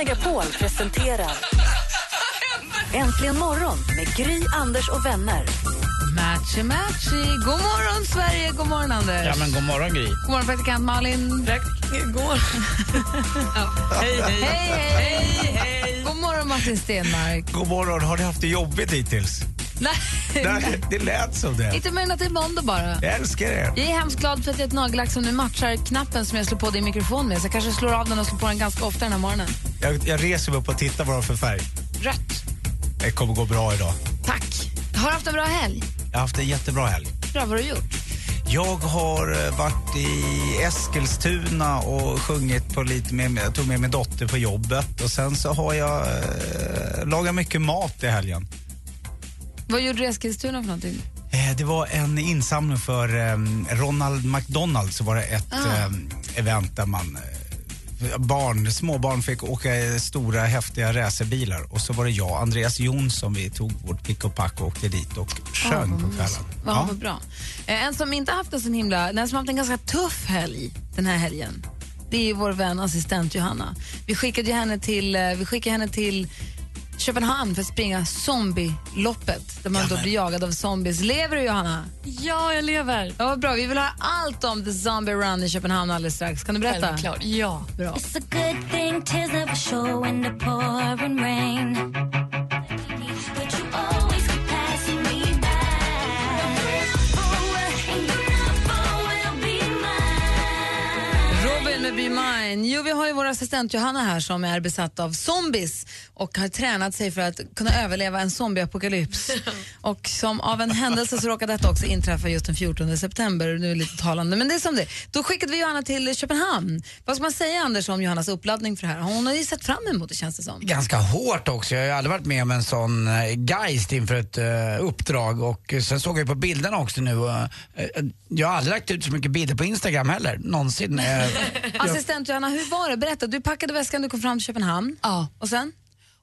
Megapol presenterar Äntligen morgon med Gry, Anders och vänner. Matchy, matchy. God morgon, Sverige. God morgon, Anders. Ja, men god morgon, Gry. God morgon, praktikant Malin. Går. Hej, hej, hej, God morgon, Martin Stenmark. God morgon. Har ni haft det jobbigt hittills? Nej, Nej, det lät som det. inte mer än att det är måndag bara. Jag älskar er. Jag är hemskt glad för att jag har ett nagellack som nu matchar knappen som jag slår på din mikrofon med. Så jag kanske slår av den och slår på den ganska ofta den här morgonen. Jag, jag reser mig upp och tittar vad de har för färg. Rött. Det kommer gå bra idag. Tack. Har du haft en bra helg? Jag har haft en jättebra helg. Bra, vad har du gjort? Jag har eh, varit i Eskilstuna och sjungit på lite med, jag tog med min dotter på jobbet och sen så har jag eh, lagat mycket mat i helgen. Vad gjorde du i Eskilstuna för någonting? Eh, Det var en insamling för eh, Ronald McDonald så var det ett Ah. eh, event där man eh, barn, småbarn fick åka i stora häftiga racerbilar och så var det jag, Andreas Jonsson, vi tog vårt pick och pack och åkte dit och sjöng på kvällen. Ja, vad bra. Eh, En som inte haft en sån himla, den som haft en ganska tuff helg den här helgen, det är vår vän assistent Johanna. Vi skickade henne till, vi skickade henne till Köpenhamn för att springa zombieloppet där man då blir jagad av zombies. Lever du Johanna? Ja, jag lever. Ja, vad bra. Vi vill höra allt om The Zombie Run i Köpenhamn alldeles strax. Kan du berätta? Självklart. Ja. Bra. Mine. Jo, vi har ju vår assistent Johanna här som är besatt av zombies och har tränat sig för att kunna överleva en zombieapokalyps. och som av en händelse så råkade detta också inträffa just den 14 september. Nu är det lite talande, men det är som det Då skickade vi Johanna till Köpenhamn. Vad ska man säga Anders om Johannas uppladdning för det här? Hon har ju sett fram emot det känns det som. ganska hårt också. Jag har ju aldrig varit med om en sån eh, geist inför ett eh, uppdrag och eh, sen såg jag ju på bilderna också nu. eh, eh, jag har aldrig lagt ut så mycket bilder på Instagram heller, någonsin. Jag, Assistent Johanna, hur var det? Berätta. Du packade väskan, du kom fram till Köpenhamn. ja. Och sen?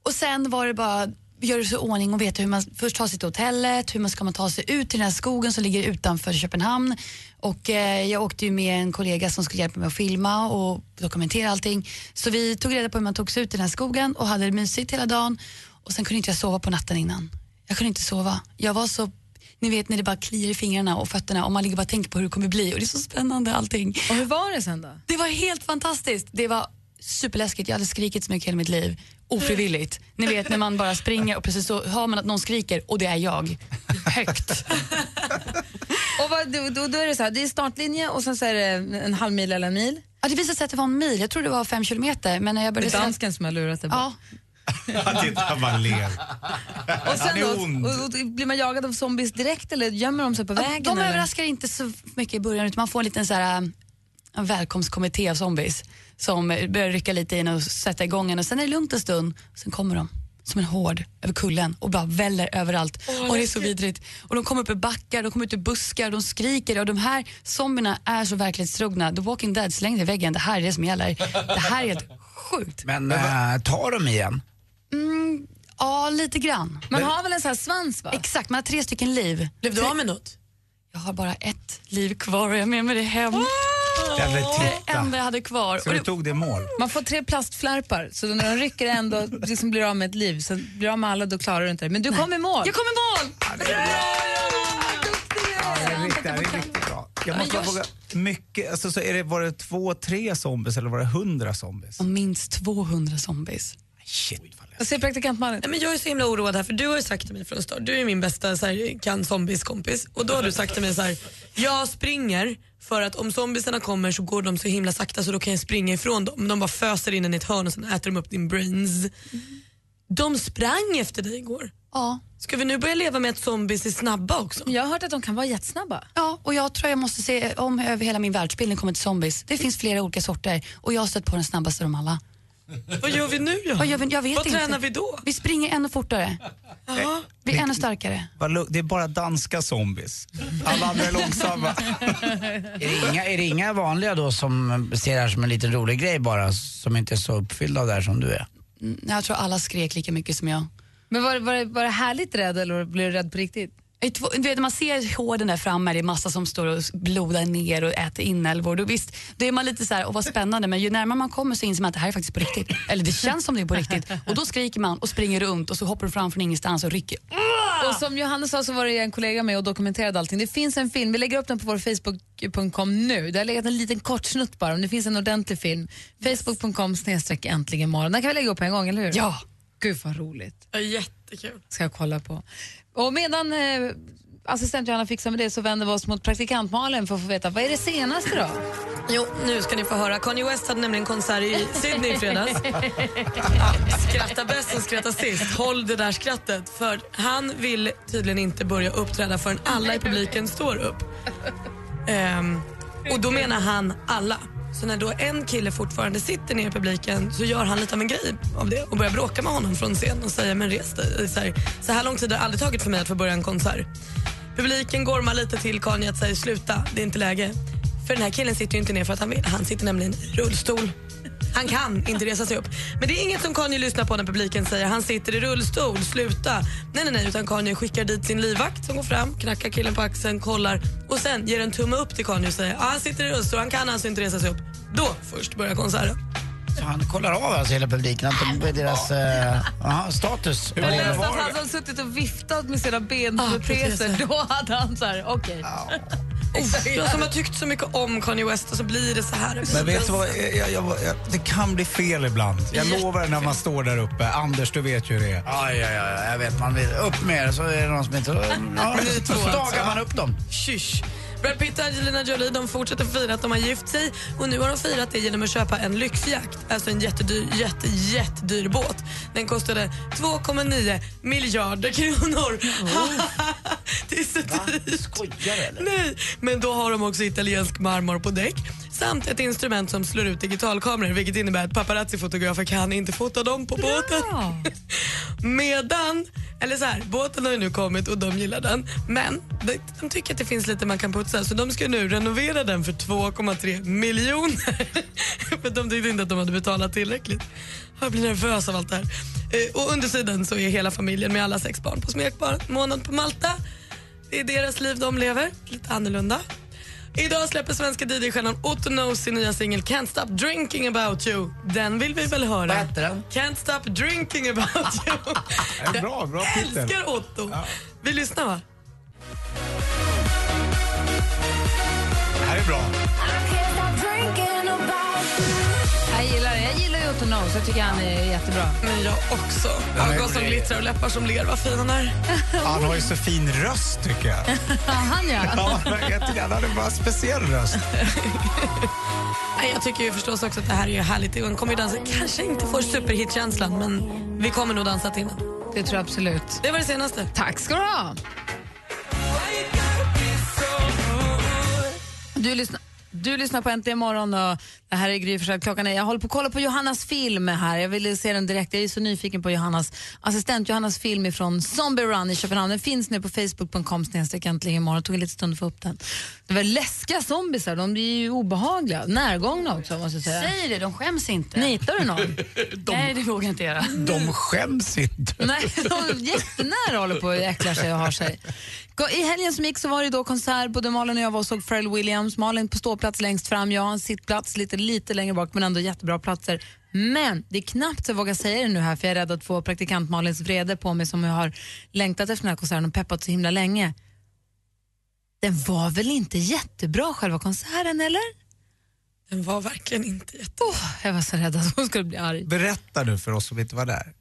Och sen var det bara göra sig i ordning och veta hur man först tar sig till hotellet, hur man ska man ta sig ut till den här skogen som ligger utanför Köpenhamn. Och eh, jag åkte ju med en kollega som skulle hjälpa mig att filma och dokumentera allting. Så vi tog reda på hur man tog sig ut i den här skogen och hade det mysigt hela dagen. Och sen kunde inte jag sova på natten innan. Jag kunde inte sova. Jag var så ni vet när det bara kliar i fingrarna och fötterna och man ligger bara och tänker på hur det kommer bli och det är så spännande allting. Och hur var det sen då? Det var helt fantastiskt. Det var superläskigt. Jag hade skrikit så mycket hela mitt liv. Ofrivilligt. Ni vet när man bara springer och precis så hör man att någon skriker och det är jag. Högt. Och vad, då, då, då är det så här, det är startlinje och sen så är det en halv mil eller en mil. Ja, det visade sig att det var en mil. Jag trodde det var fem kilometer. Men när jag Det började är dansken som har lurat dig. Ja, Titta vad ler. Och sen Han är då, ond. och, och, blir man jagad av zombies direkt eller gömmer de sig på vägen? de eller? överraskar inte så mycket i början utan man får en liten så här, äh, en välkomstkommitté av zombies som eh, börjar rycka lite i en och sätta igång en och sen är det lugnt en stund. Sen kommer de som en hård över kullen och bara väller överallt. och det är så vidrigt. Och de kommer upp i backar, de kommer ut ur buskar, de skriker och de här zombierna är så verklighetstrogna. The Walking Dead slängde i väggen, det här är det som gäller. Det här är helt sjukt. men äh, tar de igen? Mm, ja, lite grann. Man har väl en sån här svans va? Exakt, man har tre stycken liv. Blev du av med något? Jag har bara ett liv kvar och jag har med mig det hem. Jävlar, Det titta. enda jag hade kvar. Så du det, tog det mål? Man får tre plastflärpar så när de rycker ändå liksom blir av med ett liv. Så blir av med alla då klarar du inte det. Men du kom i mål. jag kom i mål! Ja, det är riktigt, det är riktigt bra. Jag måste fråga, mycket, alltså, så är det, var det två, tre zombies eller var det hundra zombies? Och minst 200 zombies. Shit vad läskigt. Säger praktikant Malin? Nej, men jag är så himla oroad här för du har ju sagt till mig från start, du är min bästa så här, kan zombies kompis och då har du sagt till mig så här, jag springer för att om zombiesarna kommer så går de så himla sakta så då kan jag springa ifrån dem. De bara föser in en i ett hörn och sen äter de upp din brains. De sprang efter dig igår. Ja. Ska vi nu börja leva med att zombies är snabba också? Jag har hört att de kan vara jättesnabba. Ja, och jag tror jag måste se om över hela min världsbild när det kommer till zombies. Det finns flera olika sorter och jag har stött på den snabbaste av dem alla. Vad gör vi nu Vad gör vi? Jag vet Vad inte. tränar vi då? Vi springer ännu fortare. Jaha. Vi är ännu starkare. Vad lu- Det är bara danska zombies. Alla andra är långsamma. Är det, inga, är det inga vanliga då som ser det här som en liten rolig grej bara, som inte är så uppfyllda av det här som du är? Mm, Jag tror alla skrek lika mycket som jag. Men var, var, var det härligt rädd eller blev du rädd på riktigt? Du vet, när man ser hården där framme, det är massa som står och blodar ner och äter inälvor. Då visst, då är man lite så här, och vad spännande, men ju närmare man kommer så inser man att det här är faktiskt på riktigt. Eller det känns som det är på riktigt. Och då skriker man och springer runt och så hoppar du fram från ingenstans och rycker. Och som Johannes sa så var det en kollega med och dokumenterade allting. Det finns en film, vi lägger upp den på vår Facebook.com nu. Det har legat en liten kort snutt bara, men det finns en ordentlig film. Facebook.com snedstreck äntligen imorgon. Den kan vi lägga upp på en gång, eller hur? Ja. Gud vad roligt. Ja, jättekul. Ska jag kolla på. Och medan eh, assistent Johanna fixar med det så vänder vi oss mot praktikant Malin för att få veta vad är det senaste då? Jo, nu ska ni få höra. Kanye West hade nämligen konsert i Sydney i fredags. Skratta bäst som skrattar sist. Håll det där skrattet. För han vill tydligen inte börja uppträda förrän alla i publiken står upp. Ehm, och då menar han alla. Så när då en kille fortfarande sitter ner i publiken så gör han lite av en grej av det och börjar bråka med honom från scen och säger men res dig. Så här, så här lång tid har det aldrig tagit för mig att få börja en konsert. Publiken gormar lite till Kanye att säga sluta, det är inte läge. För den här killen sitter ju inte ner för att han vill. Han sitter nämligen i rullstol. Han kan inte resa sig upp. Men det är inget som Kanye lyssnar på när publiken säger han sitter i rullstol, sluta. Nej, nej, nej, utan Kanye skickar dit sin livvakt som går fram, knackar killen på axeln, kollar och sen ger en tumme upp till Kanye och säger ah, han sitter i rullstol, han kan alltså inte resa sig upp. Då först börjar konserten. Han kollar av alltså hela publiken, att de, deras eh, aha, status. Jag läste att han hade suttit och viftat med sina benproteser. precis. Då hade han så här, okej. Jag som har tyckt så mycket om Kanye West och så blir det så här. Men vet du vad, jag, jag, jag, jag, det kan bli fel ibland. Jag lovar när man står där uppe. Anders, du vet ju hur det är. Ja, ja, ja, jag vet. Man vill upp med det, så är det någon som inte... Ja, så stagar alltså. man upp dem. Kysch. Brad Pitt och Angelina Jolie de fortsätter fira att de har gift sig och nu har de firat det genom att köpa en lyxjakt, alltså en jättedyr, jätte, jättedyr båt. Den kostade 2,9 miljarder kronor. det är så dyrt. Skojar eller? Nej, men då har de också italiensk marmor på däck samt ett instrument som slår ut digitalkameror vilket innebär att paparazzi-fotografer kan inte fota dem på båten. Medan, eller så här, båten har ju nu kommit och de gillar den men de, de tycker att det finns lite man kan putsa så de ska nu renovera den för 2,3 miljoner. för de tyckte inte att de hade betalat tillräckligt. Jag blir nervös av allt det här. Eh, Och under sidan så är hela familjen med alla sex barn på smekmånad på Malta. Det är deras liv de lever, lite annorlunda. Idag släpper svenska DJ-stjärnan Otto Knows sin nya singel Can't Stop Drinking About You. Den vill vi väl höra? Vad heter den? Can't Stop Drinking About You. Ja, bra, bra titel. älskar Otto. Vi lyssnar va? Här är bra. Jag gillar det. Jag gillar ju Otto Knows. Jag tycker han är jättebra. Men jag också. Han är Ögon som bred. glittrar och läppar som ler. Vad fin han är. Han har ju så fin röst tycker jag. Ja, han ja. Ja, jag tycker han hade bara en speciell röst. Nej, jag tycker ju förstås också att det här är ju härligt. Han kommer ju dansa. Kanske inte får superhit-känslan, men vi kommer nog dansa till den. Det tror jag absolut. Det var det senaste. Tack ska du ha. Du lyssnar, du lyssnar på Äntligen morgon och det här är Gry Forssell. Klockan är, jag håller på att kolla på Johannas film här. Jag ville se den direkt. Jag är så nyfiken på Johannas assistent Johannas film från Zombie Run i Köpenhamn. Den finns nu på facebook.com snedstreck äntligen imorgon. Det tog en liten stund att få upp den. Det var läskiga zombisar. De blir ju obehagliga. Närgångna också måste jag säga. Säg det, de skäms inte. Nitar du någon? Nej, det vågar jag inte göra. De skäms inte. Nej, de är jättenära håller på och äcklar sig och har sig. I helgen som gick så var det då konsert. Både Malin och jag var och såg Pharrell Williams. Malin på ståplats längst fram, jag har en sittplats lite, lite längre bak men ändå jättebra platser. Men det är knappt så jag vågar säga det nu här för jag är rädd att få praktikant Malins vrede på mig som jag har längtat efter den här konserten och peppat så himla länge. Den var väl inte jättebra själva konserten eller? Den var verkligen inte jättebra. Oh, jag var så rädd att hon skulle bli arg. Berätta du för oss som inte var där.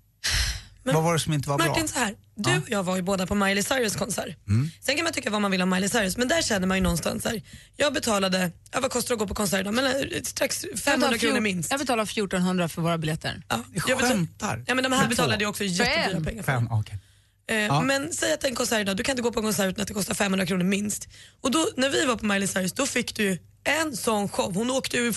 Vad var det som inte var bra? Martin, så här. Du och jag var ju båda på Miley Cyrus konsert. Mm. Sen kan man tycka vad man vill om Miley Cyrus, men där känner man ju någonstans så här. Jag betalade, ja, vad kostar det att gå på konsert idag? Men, eh, strax Jag 500 betalar kronor minst. Jag betalar 1400 för våra biljetter. Ja, jag skämtar. Ja, men de här För betalade jag också jättedyra en. pengar för. Fem, okej. Eh, Ja. Men säg att en konsert idag, du kan inte gå på en konsert utan att det kostar 500 kronor minst. Och då, när vi var på Miley Cyrus då fick du en sån show. Hon åkte ur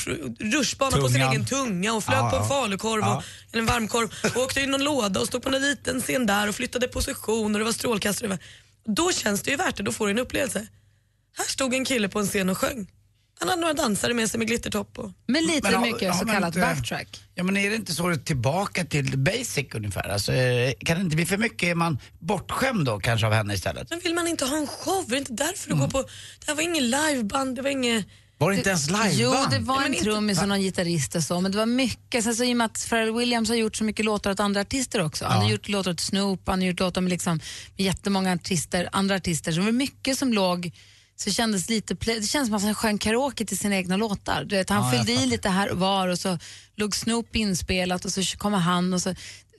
rutschbanan på sin egen tunga och flög Ja, på en falukorv Ja. och, eller en varmkorv och åkte i någon låda och stod på en liten scen där och flyttade position och det var strålkastare. Då känns det ju värt det, då får du en upplevelse. Här stod en kille på en scen och sjöng. Han hade några dansare med sig med glittertopp. Och... Men lite Men har- mycket så kallat inte- backtrack. Ja men är det inte så tillbaka till basic ungefär? Alltså, eh, kan det inte bli för mycket, är man bortskämd då kanske av henne istället? Men vill man inte ha en show? Är det inte därför du går på... Det här var ingen liveband, det var inget... Var det inte ens liveband? Jo, det var en trummis och någon gitarrist och så, men det var mycket. Sen så i och med att Pharrell Williams har gjort så mycket låtar åt andra artister också. Han har gjort låtar åt Snoop, han har gjort låtar med, liksom, med jättemånga artister, andra artister. Så det var mycket som låg så det kändes lite, det känns som att han sjöng karaoke till sina egna låtar. Du vet, han Ja, fyllde i lite här och var och så låg Snoop inspelat och så kommer han och så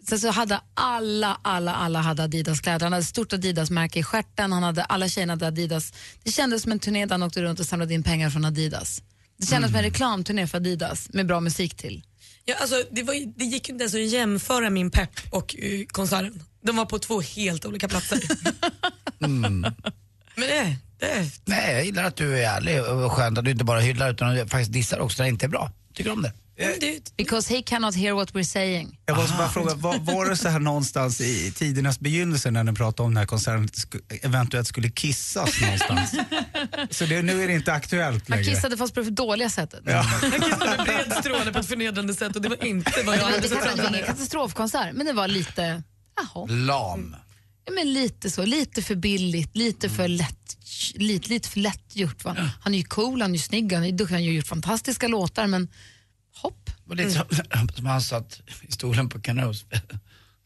Sen så hade alla, alla, alla hade Adidas-kläder. Han hade ett stort Adidas-märke i stjärten, han hade, alla tjejerna hade Adidas. Det kändes som en turné där han åkte runt och samlade in pengar från Adidas. Det kändes som en reklamturné för Adidas med bra musik till. Ja, alltså, det, var, det gick ju inte ens att jämföra min pepp och uh, konserten. De var på två helt olika platser. Mm. Men det, det, Nej, jag gillar att du är ärlig och skönt att du inte bara hyllar utan faktiskt dissar också när det inte är bra. Tycker du om det? Men det, Because he cannot hear what we're saying. Jag måste bara fråga, var, var det så här någonstans i tidernas begynnelse när ni pratade om den här konserten eventuellt skulle kissas någonstans? så det, nu är det inte aktuellt Han längre? kissade fast på det dåliga sättet. Ja. han kissade med bred stråle på ett förnedrande sätt och det var inte vad Det jag var, hade det var ingen katastrofkonsert, men det var lite, jaha. Lam. Ja, men lite så, lite för billigt, lite för lätt, lite, lite för lätt gjort. Va? Han är ju cool, han är ju snygg, han är duktig, han har ju gjort fantastiska låtar men hopp. Det var lite som, han satt i stolen på Canoes.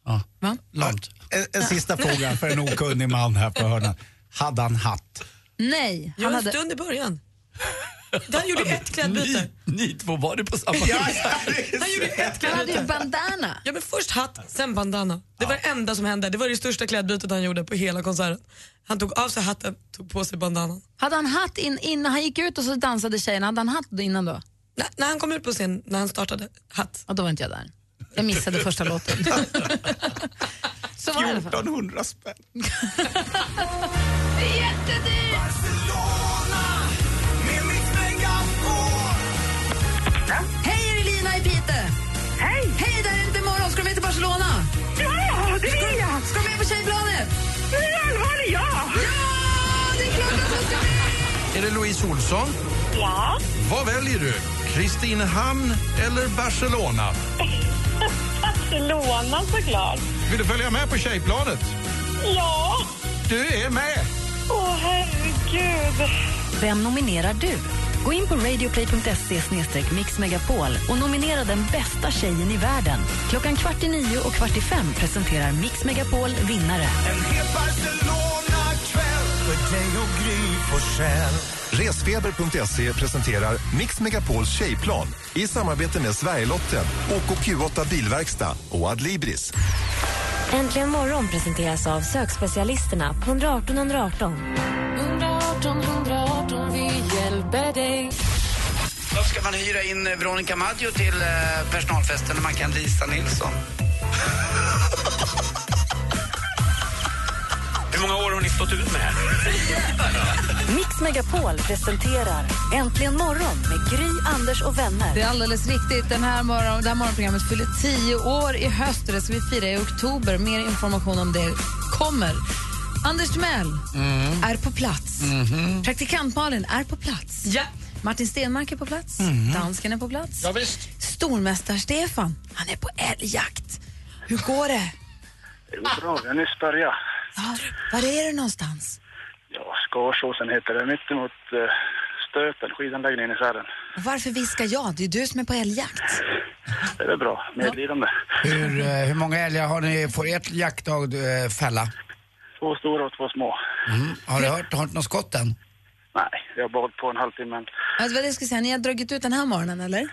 Ja, Va? lamt. En, en sista fråga för en okunnig man här på hörnan. Hade han hatt? Nej, Ja, han en hade... stund i början. Han gjorde ett klädbyte. Ni två var det på samma Han gjorde ett Han hade ju klädbyte. bandana. Ja, men först hatt, sen bandana. Det var det enda som hände. Det var det största klädbytet han gjorde på hela konserten. Han tog av sig hatten, tog på sig bandanan. Hade han hatt in, innan han gick ut och så dansade tjejerna, hade han hatt innan då? När, när han kom ut på scen, när han startade, hatt. Ja, då var inte jag där. Jag missade första låten. så var det i alla fall. 1400 spänn. Det är jättedyrt! Hej, är det Lina i Piteå? Hej! Hej, där är inte imorgon. Ska du med till Barcelona? Ja, det vill jag! Ska du med på är allvarligt, ja! Ja, det är klart att du ska med! Är det Louise Olsson? Ja. Vad väljer du? Kristinehamn eller Barcelona? Barcelona såklart. Vill du följa med på Tjejplanet? Ja! Du är med! Åh, herregud. Vem nominerar du? Gå in på radioplay.se mixmegapol och nominera den bästa tjejen i världen. Klockan kvart i nio och kvart i fem presenterar Mix Megapol vinnare. Resfeber.se presenterar Mix Megapols tjejplan i samarbete med Sverigelotten, OKQ8 Bilverkstad och Adlibris. Äntligen morgon presenteras av sökspecialisterna på 118 118. 118 118, vi hjälper dig. Då ska man hyra in Veronica Maggio till eh, personalfesten när man kan Lisa Nilsson. Hur många år har ni stått ut med här? Mix Megapol presenterar Äntligen morgon med Gry, Anders och vänner. Det är alldeles riktigt. Den här morgon, det här morgonprogrammet fyller tio år i höst och det ska vi fira i oktober. Mer information om det kommer. Anders Timell är på plats. Praktikant Malin är på plats. Ja. Martin Stenmark är på plats. Dansken är på plats. Ja, visst. Stormästare Stefan, han är på älgjakt. Hur går det? Det går bra, vi har nyss börjat. Ja, var är du någonstans? Ja, Skarsåsen heter det, mitt emot uh, Stöten, skidanläggningen i Sälen. Varför viskar jag? Det är du som är på älgjakt. Det är väl bra, medlidande. Hur, eh, hur många älgar har ni, får ert jaktdag eh, fälla? Två stora och två små. Mm. Har du hört, har du något skott än? Nej, jag har bara hållit på en halvtimme. än. Alltså, vad jag ska säga, ni har dragit ut den här morgonen, eller?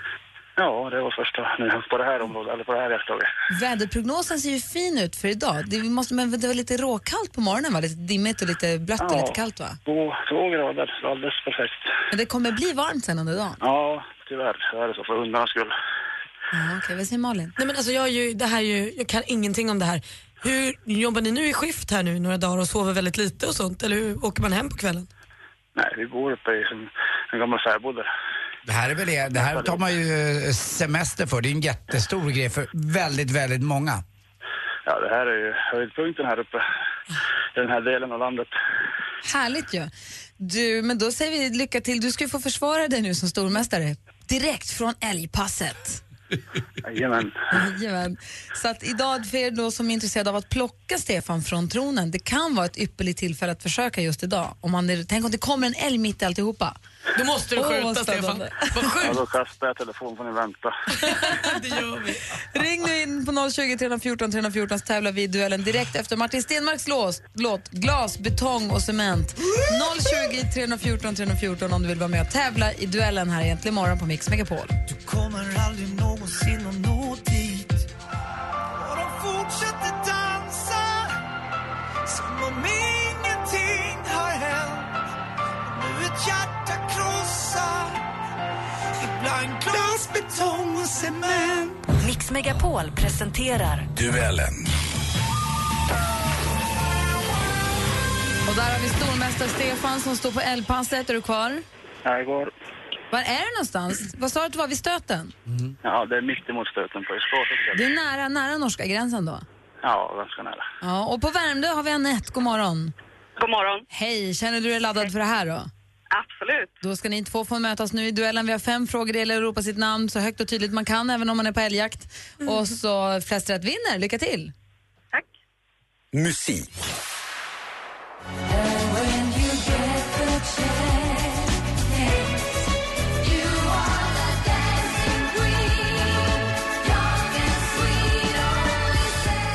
Ja, det var första nu på det här området, eller på det här jaktdagen. Väderprognosen ser ju fin ut för idag. Det, måste, men det var lite råkallt på morgonen, va? Lite dimmigt och lite blött och Ja. lite kallt, va? Två, två grader, alldeles perfekt. Men det kommer bli varmt sen under dagen. Ja, tyvärr så är det så för hundarnas skull. Ja, Okej, vad säger Malin? Nej, men alltså jag, är ju, det här är ju, jag kan ingenting om det här. Hur Jobbar ni nu i skift här nu några dagar och sover väldigt lite och sånt eller hur åker man hem på kvällen? Nej, vi bor uppe i en, en gammal fäbod där. Det här är väl det, det här tar man ju eh, semester för. Det är en jättestor grej för väldigt, väldigt många. Ja, det här är ju höjdpunkten här uppe i den här delen av landet. Härligt ju. Du, men då säger vi lycka till. Du ska ju få försvara dig nu som stormästare. Direkt från älgpasset. Jajamän. Jajamän. Så att idag, för er då som är intresserade av att plocka Stefan från tronen, det kan vara ett ypperligt tillfälle att försöka just idag. Om man är, tänk om det kommer en älg mitt i alltihopa. Då måste du skjuta vad Stefan. Vad Ja, då kastar jag telefonen får ni vänta. det gör vi. Ring nu in på 020 314 314 så tävlar vi i duellen direkt efter Martin Stenmarks lås, låt Glas, betong och cement. 020 314 314 om du vill vara med och tävla i duellen här egentligen imorgon på Mix Megapol. Du kommer aldrig någonsin att nå betong och cement Mix Megapol presenterar Duellen. Och där har vi stormästare Stefan som står på älgpasset. Är du kvar? Jag går. Var är du någonstans? Vad sa du att du var vid stöten? Ja, det är mitt emot stöten på. Det är nära, nära norska gränsen då? Ja, ganska nära. Ja, och på Värmdö har vi Anette. God morgon. God morgon. Hej, känner du dig laddad för det här då? Absolut. Då ska ni två få mötas nu i duellen. Vi har fem frågor, det gäller att ropa sitt namn så högt och tydligt man kan, även om man är på älgjakt. Och så flest rätt vinner. Lycka till! Musik.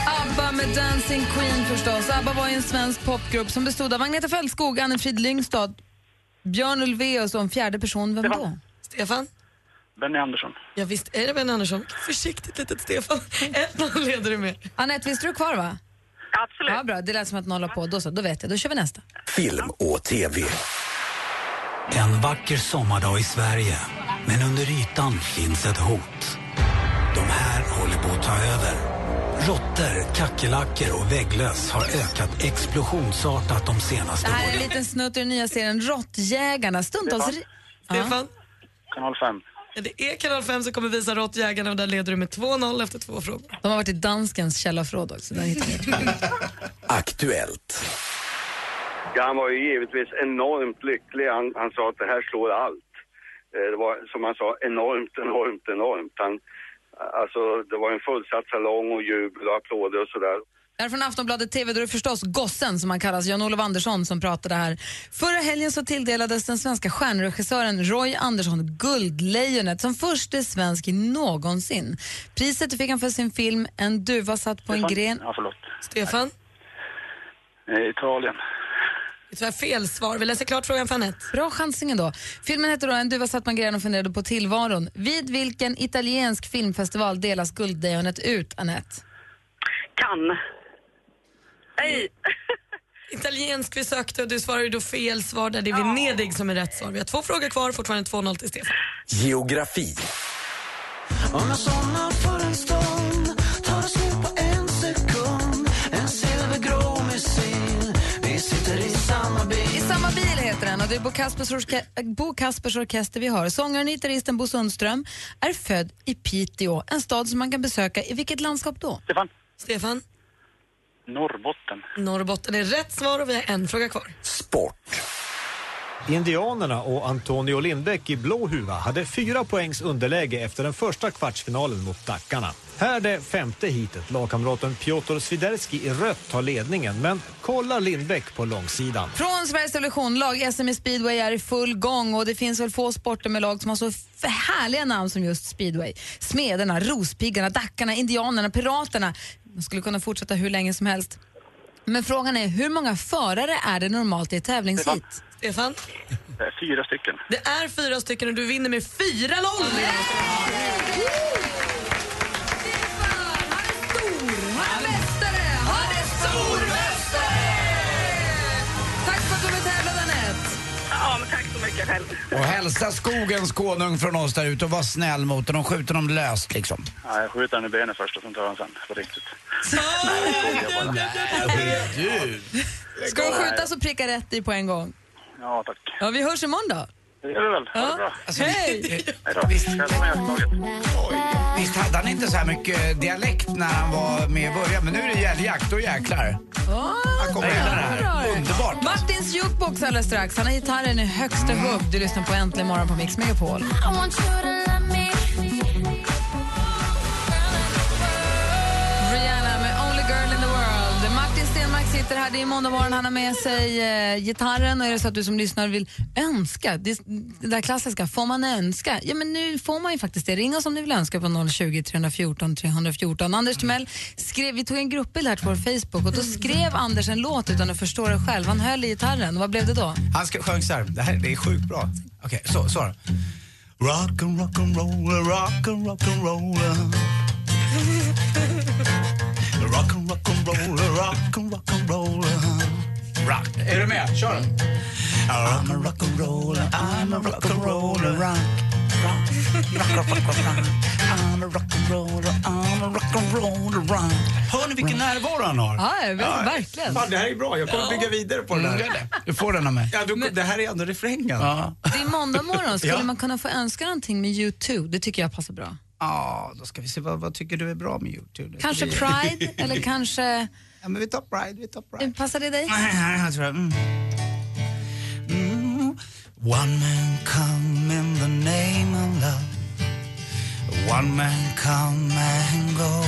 ABBA med Dancing Queen förstås. ABBA var en svensk popgrupp som bestod av Agneta Fältskog, Anne-Frid Lyngstad, Björn Ulvaeus och en fjärde person. Vem då? Stefan? Benny Andersson. Ja, visst är det Benny Andersson. Försiktigt litet Stefan. 1-0 leder du med. Anette, visst är du kvar va? Absolut. Ja, bra. Det lät som att nolla på. Då så, då vet jag. Då kör vi nästa. Film och TV. En vacker sommardag i Sverige, men under ytan finns ett hot. De här håller på att ta över. Råttor, kackerlackor och vägglöss har ökat explosionsartat de senaste Det här är åren. en liten snutt ur den nya serien Råttjägarna. Stundtals... Stefan? Stefan? Kanal 5. Ja, det är kanal 5 som kommer visa Råttjägarna och där leder du med 2-0 efter två frågor. De har varit i danskens källarförråd också. Där. Aktuellt. Ja, han var ju givetvis enormt lycklig. Han, han sa att det här slår allt. Eh, Det var som han sa enormt, enormt, enormt. Han, alltså, det var en fullsatt salong och jubel och applåder och sådär. Det här är från Aftonbladet TV, då är det förstås gossen som han kallas, Jan-Olof Andersson som pratade här. Förra helgen så tilldelades den svenska stjärnregissören Roy Andersson Guldlejonet som förste svensk någonsin. Priset fick han för sin film En duva satt på en Stefan? gren. Ja, förlåt. Stefan? Eh, Italien. Det är tyvärr fel svar. Vi läser klart frågan för Anette. Bra chansningen då. Filmen heter då En duva satt en gren och funderade på tillvaron. Vid vilken italiensk filmfestival delas Guldlejonet ut, Annette? Kan. Nej. Italiensk vi sökte och du svarade då fel svar där det är Venedig som är rätt svar. Vi har två frågor kvar, fortfarande 2-0 till Stefan. Geografi. Det är Bo Kaspers, orke- Bo Kaspers orkester vi har. Sångaren och gitarristen Bo Sundström är född i Piteå, en stad som man kan besöka. I vilket landskap då? Stefan? Stefan? Norrbotten. Norrbotten är rätt svar och vi har en fråga kvar. Indianerna och Antonio Lindbäck i blå huva hade fyra poängs underläge efter den första kvartsfinalen mot Dackarna. Här det femte hitet. Lagkamraten Piotr Swiderski i rött tar ledningen men kollar Lindbäck på långsidan. Från Sveriges Television, lag SM i speedway är i full gång och det finns väl få sporter med lag som har så härliga namn som just speedway. Smederna, Rospiggarna, Dackarna, Indianerna, Piraterna. Man skulle kunna fortsätta hur länge som helst. Men frågan är, hur många förare är det normalt i ett tävlingshit? Stefan? Det är fyra stycken. Det är fyra stycken och du vinner med 4-0. Och hälsa skogens konung från oss där ute och var snäll mot den och skjuter dem löst liksom. Ja, jag skjuter den i benet först och sen tar jag den sen, på riktigt. Du! Ska de skjutas och pricka rätt i på en gång? Ja, tack. Ja, vi hörs imorgon då. Det gör vi väl. Ha det bra. Hej! Hej då. Visst. Visst hade han inte så här mycket dialekt när han var med i början, men nu är det älgjakt, då jäklar. Han kommer in det här. Underbart. Martins jukebox alldeles strax. Han har gitarren i högsta hugg. Du lyssnar på Äntligen morgon på Mix Megapol. Rihanna sitter här. Det är måndag morgon. Han har med sig eh, gitarren. Och är det så att du som lyssnar vill önska, det, det där klassiska, får man önska? Ja, men nu får man ju faktiskt det. Ring oss om ni vill önska på 020 314 314. Anders Timell skrev, vi tog en gruppbild här på vår Facebook och då skrev Anders en låt utan att förstå det själv. Han höll i gitarren. Och vad blev det då? Han sjöng så här, det här det är sjukt bra. Okej, så, så. Rock and rock and roll, rock and rock and roll. Rock and rock and roll, rock and rock and roll. Rock. Är du med? Kör. I'm a rock and roll, I'm a rock and roll, rock. Rock, rock, rock, rock, rock. I'm a rock and roll, I'm a rock and roll, rock. Hör ni vilken närvaro han har? Ja, verkligen. Fan, det här är bra. Jag kommer bygga vidare på det Mm, där. gör det. Du får den av mig. Ja, du, det här är ändå refrängen. Ja. Det är måndag morgon. Skulle Ja. man kunna få önska någonting med U2? Det tycker jag passar bra. Ja, då ska vi se. Vad, vad tycker du är bra med YouTube? Kanske vi- Pride eller kanske... Ja, men vi tar Pride, vi tar Pride. Passar det dig? Jag tror jag. Mm. Mm. One man come in the name of love One man come and go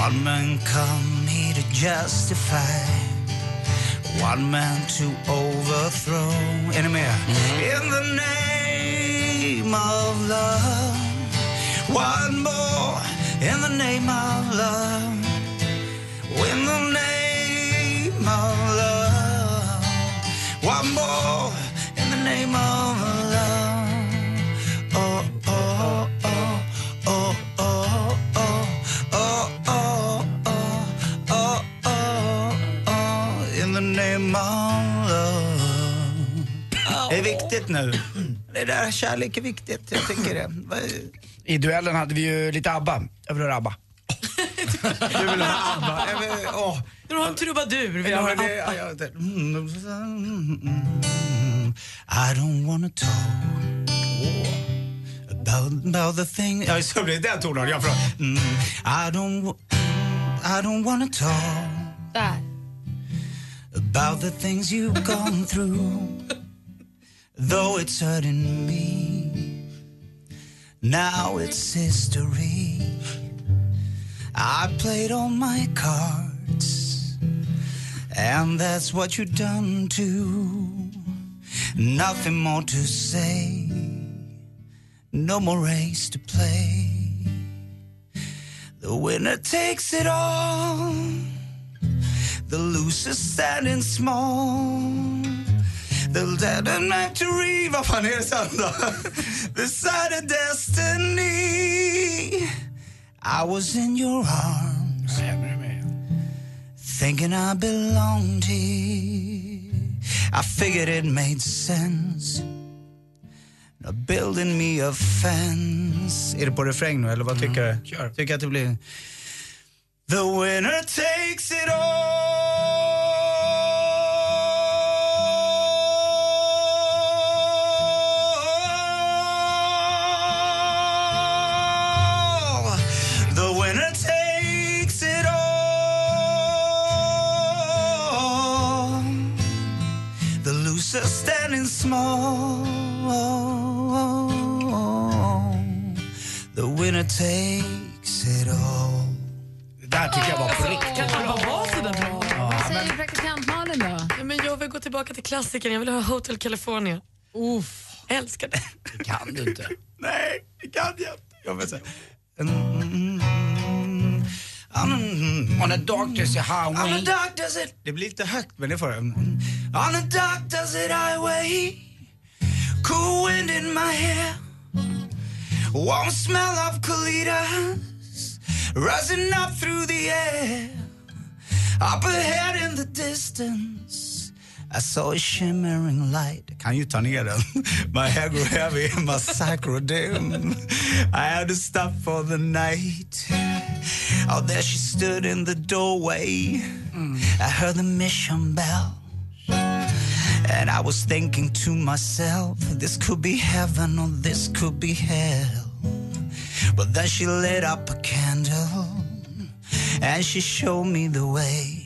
One man come here to justify One man to overthrow Är ni med? In the name name of love One more in the name of love in the name of love. One more in the name of love. Oh, oh, oh, oh, oh, oh, oh, oh, oh, oh, oh, oh, in the name of love. Det är viktigt nu. Det där kärlek är viktigt, jag tycker det. I duellen hade vi ju lite ABBA. Jag vill höra ABBA. Du vill ha ABBA? Jag vill, åh. Du har en trubadur. Vi har ja, ja, det- mm, I don't wanna talk about, about the thing... Ja, så blir det den tonen. Jag frågar. Mm, I don't, wa- I don't wanna talk Där. about the things you've gone through Though it's hurting me. Now it's history. I played all my cards And that's what you done too Nothing more to say. No more race to play. The winner takes it all. The loser standing small The dead and read. Vad fan är det sen då? Beside a destiny. I was in your arms. Thinking I belonged here. I figured it made sense. Now building me a fence. Är det på refräng nu eller vad tycker du? Kör. Tycker att det blir... The winner takes standing small The winner takes it all Det där tycker jag var på riktigt Kan det bara vara så där bra? Vad säger praktikant Malin då? Ja, men jag vill gå tillbaka till klassikern. Jag vill ha Hotel California. Uff. Älskar det. Det kan du inte. Nej, det kan jag inte. Jag vill säga... Mm, On a dark desert highway. On a dark desert... Det blir lite högt, men det får jag. On a dark desert highway Cool wind in my hair Warm smell of colitas Rising up through the air Up ahead in the distance I saw a shimmering light. Kan ju ta ner den. My hair grew heavy my grew dim. I had to stop for the night. Oh, there she stood in the doorway. Mm. I heard the mission bell. And I was thinking to myself, this could be heaven or this could be hell. But then she lit up a candle and she showed me the way.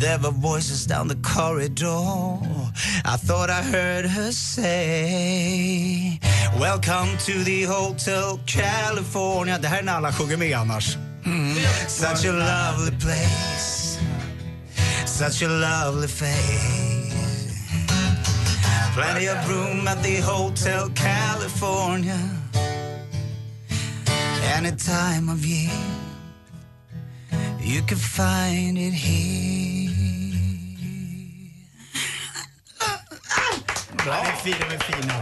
There were voices down the corridor. I thought I heard her say, Welcome to the Hotel California. Det här är när alla sjunger med annars. Mm. Such a lovely place. Such a lovely face. Plenty of room at the Hotel California. Any time of year. You can find it here. Bra. De är fina, de är fina.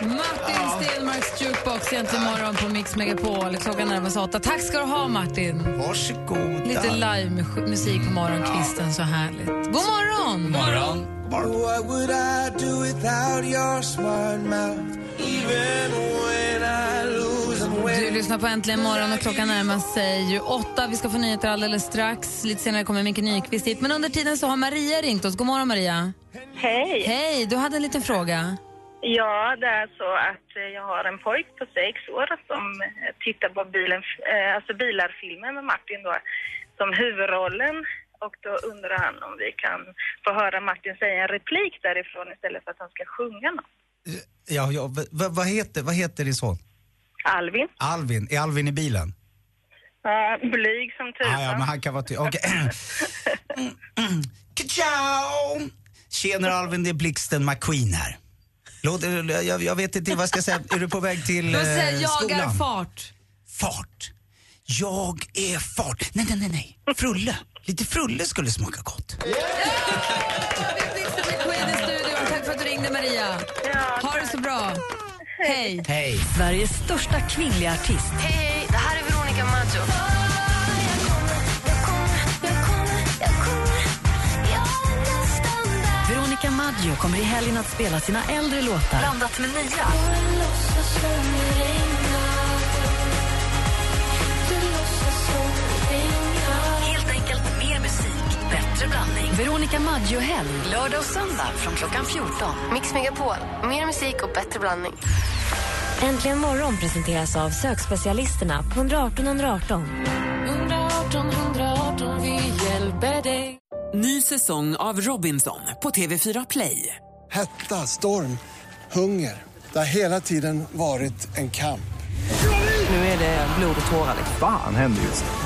Martin Stenmarks Jukebox egentligen morgon på Mix Megapol. Klockan närmar sig åtta. Tack ska du ha Martin. Varsågod. Lite live-musik på morgonkvisten, så härligt. God morgon! morgon. What would I do without your smart mouth? Even when Du lyssnar på Äntligen morgon och klockan närmar sig ju åtta. Vi ska få nyheter alldeles strax. Lite senare kommer Micke Nyqvist hit. Men under tiden så har Maria ringt oss. God morgon Maria. Hej. Hej, du hade en liten fråga. Ja, det är så att eh, jag har en pojk på sex år som eh, tittar på bilen, eh, alltså bilarfilmen med Martin då, som huvudrollen. Och då undrar han om vi kan få höra Martin säga en replik därifrån istället för att han ska sjunga något. Ja, ja, vad, heter, vad heter din son? Alvin, Alvin. Är Alvin i bilen? uh, blyg som tusan. Ah, ja, men han kan vara till... Okej. Ciao! Tjenare Alvin, det är Blixten McQueen här. Låt, jag, jag vet inte vad jag ska säga. Är du på väg till säger eh, jagar skolan? fart. Fart. Jag är fart. Nej, nej, nej, nej. Frulle. Lite frulle skulle smaka gott. Queen i studion. Tack för att du ringde Maria. Ha det så bra. Hej. Hej. Sveriges största kvinnliga artist. Hej, hej, det här är Veronica Maggio. Veronica Maggio kommer i helgen att spela sina äldre låtar. Blandat med nya. Veronica Maggio-helg, lördag och söndag från klockan 14. Mix Megapol, mer musik och bättre blandning. Äntligen morgon presenteras av sökspecialisterna på 118 118. 118 118, vi hjälper dig. Ny säsong av Robinson på TV4 Play. Hetta, storm, hunger. Det har hela tiden varit en kamp. Nu är det blod och tårar. Fan händer just nu.